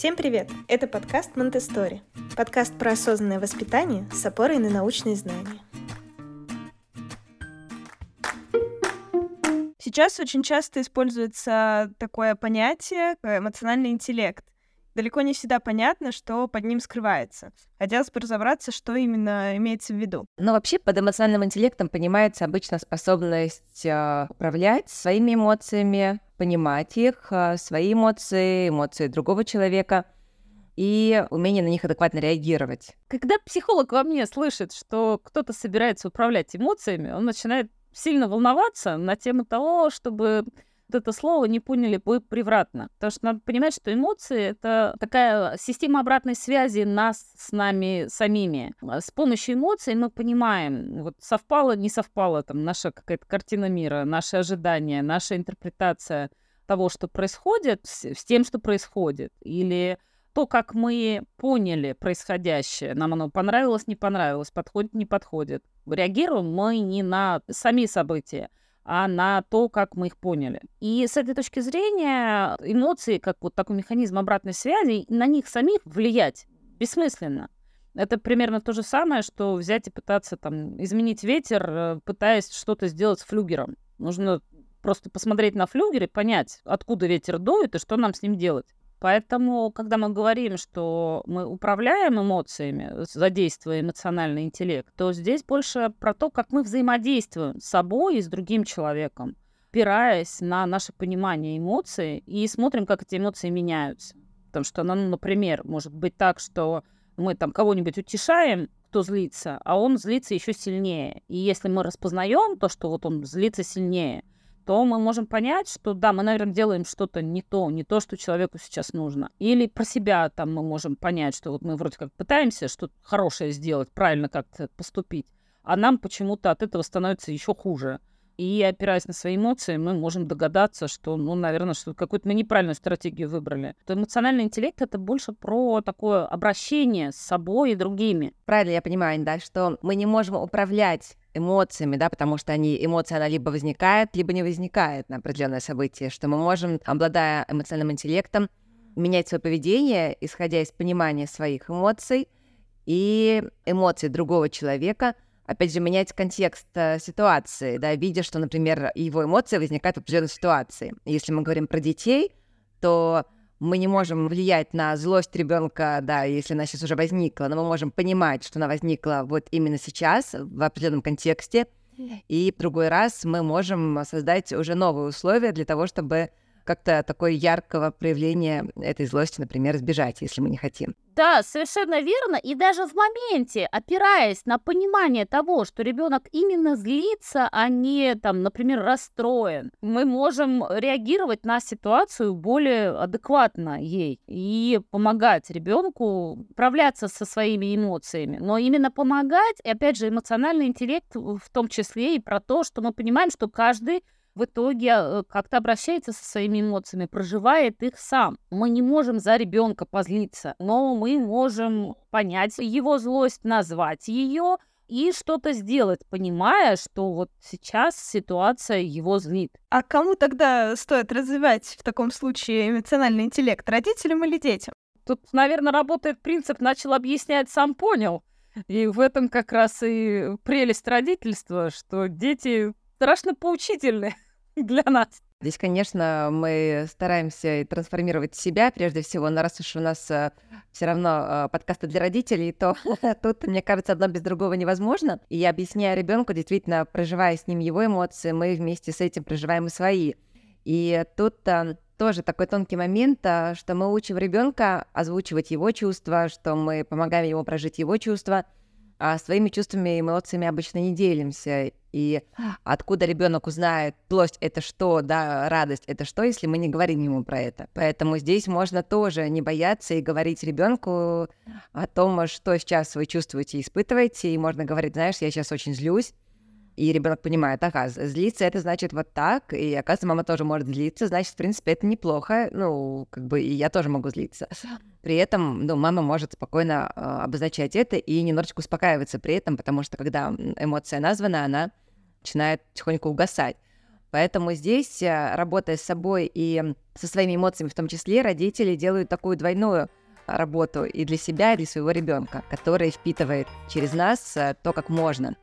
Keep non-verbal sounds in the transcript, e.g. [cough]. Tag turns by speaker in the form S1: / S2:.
S1: Всем привет! Это подкаст Монтестори. Подкаст про осознанное воспитание с опорой на научные знания. Сейчас очень часто используется такое понятие эмоциональный интеллект. Далеко не всегда понятно, что под ним скрывается. Хотелось бы разобраться, что именно имеется в виду.
S2: Но вообще под эмоциональным интеллектом понимается обычно способность э, управлять своими эмоциями, понимать их, э, свои эмоции, эмоции другого человека и умение на них адекватно реагировать.
S3: Когда психолог во мне слышит, что кто-то собирается управлять эмоциями, он начинает сильно волноваться на тему того, чтобы вот это слово не поняли бы превратно. Потому что надо понимать, что эмоции — это такая система обратной связи нас с нами самими. С помощью эмоций мы понимаем, вот совпало, не совпало там наша какая-то картина мира, наши ожидания, наша интерпретация того, что происходит, с, с тем, что происходит. Или то, как мы поняли происходящее, нам оно понравилось, не понравилось, подходит, не подходит. Реагируем мы не на сами события, а на то, как мы их поняли. И с этой точки зрения эмоции, как вот такой механизм обратной связи, на них самих влиять бессмысленно. Это примерно то же самое, что взять и пытаться там изменить ветер, э, пытаясь что-то сделать с флюгером. Нужно просто посмотреть на флюгер и понять, откуда ветер дует и что нам с ним делать. Поэтому, когда мы говорим, что мы управляем эмоциями, задействуя эмоциональный интеллект, то здесь больше про то, как мы взаимодействуем с собой и с другим человеком, опираясь на наше понимание эмоций и смотрим, как эти эмоции меняются. Потому что, ну, например, может быть так, что мы там кого-нибудь утешаем, кто злится, а он злится еще сильнее. И если мы распознаем то, что вот он злится сильнее, то мы можем понять, что да, мы, наверное, делаем что-то не то, не то, что человеку сейчас нужно. Или про себя там мы можем понять, что вот мы вроде как пытаемся что-то хорошее сделать, правильно как-то поступить, а нам почему-то от этого становится еще хуже. И опираясь на свои эмоции, мы можем догадаться, что, ну, наверное, что какую-то мы неправильную стратегию выбрали. То эмоциональный интеллект — это больше про такое обращение с собой и другими.
S2: Правильно я понимаю, да, что мы не можем управлять эмоциями, да, потому что они, эмоции, она либо возникает, либо не возникает на определенное событие, что мы можем, обладая эмоциональным интеллектом, менять свое поведение, исходя из понимания своих эмоций и эмоций другого человека, опять же, менять контекст э, ситуации, да, видя, что, например, его эмоции возникают в определенной ситуации. Если мы говорим про детей, то мы не можем влиять на злость ребенка, да, если она сейчас уже возникла, но мы можем понимать, что она возникла вот именно сейчас, в определенном контексте, и в другой раз мы можем создать уже новые условия для того, чтобы как-то такое яркого проявления этой злости, например, избежать, если мы не хотим.
S3: Да, совершенно верно. И даже в моменте, опираясь на понимание того, что ребенок именно злится, а не, там, например, расстроен, мы можем реагировать на ситуацию более адекватно ей и помогать ребенку справляться со своими эмоциями. Но именно помогать, и опять же, эмоциональный интеллект в том числе и про то, что мы понимаем, что каждый в итоге э, как-то обращается со своими эмоциями, проживает их сам. Мы не можем за ребенка позлиться, но мы можем понять его злость, назвать ее и что-то сделать, понимая, что вот сейчас ситуация его злит.
S1: А кому тогда стоит развивать в таком случае эмоциональный интеллект, родителям или детям?
S3: Тут, наверное, работает принцип «начал объяснять, сам понял». И в этом как раз и прелесть родительства, что дети страшно поучительны [laughs] для нас.
S2: Здесь, конечно, мы стараемся трансформировать себя прежде всего, но раз уж у нас э, все равно э, подкасты для родителей, то [laughs] тут, мне кажется, одно без другого невозможно. И я объясняю ребенку, действительно, проживая с ним его эмоции, мы вместе с этим проживаем и свои. И тут э, тоже такой тонкий момент, э, что мы учим ребенка озвучивать его чувства, что мы помогаем ему прожить его чувства — а своими чувствами и эмоциями обычно не делимся. И откуда ребенок узнает, злость это что, да, радость это что, если мы не говорим ему про это. Поэтому здесь можно тоже не бояться и говорить ребенку о том, что сейчас вы чувствуете и испытываете. И можно говорить, знаешь, я сейчас очень злюсь, и ребенок понимает, ага, злиться это значит вот так, и оказывается, мама тоже может злиться, значит, в принципе, это неплохо, ну, как бы и я тоже могу злиться. При этом, ну, мама может спокойно э, обозначать это и немножечко успокаиваться при этом, потому что когда эмоция названа, она начинает тихонько угасать. Поэтому здесь, э, работая с собой и со своими эмоциями в том числе, родители делают такую двойную работу и для себя, и для своего ребенка, который впитывает через нас э, то, как можно.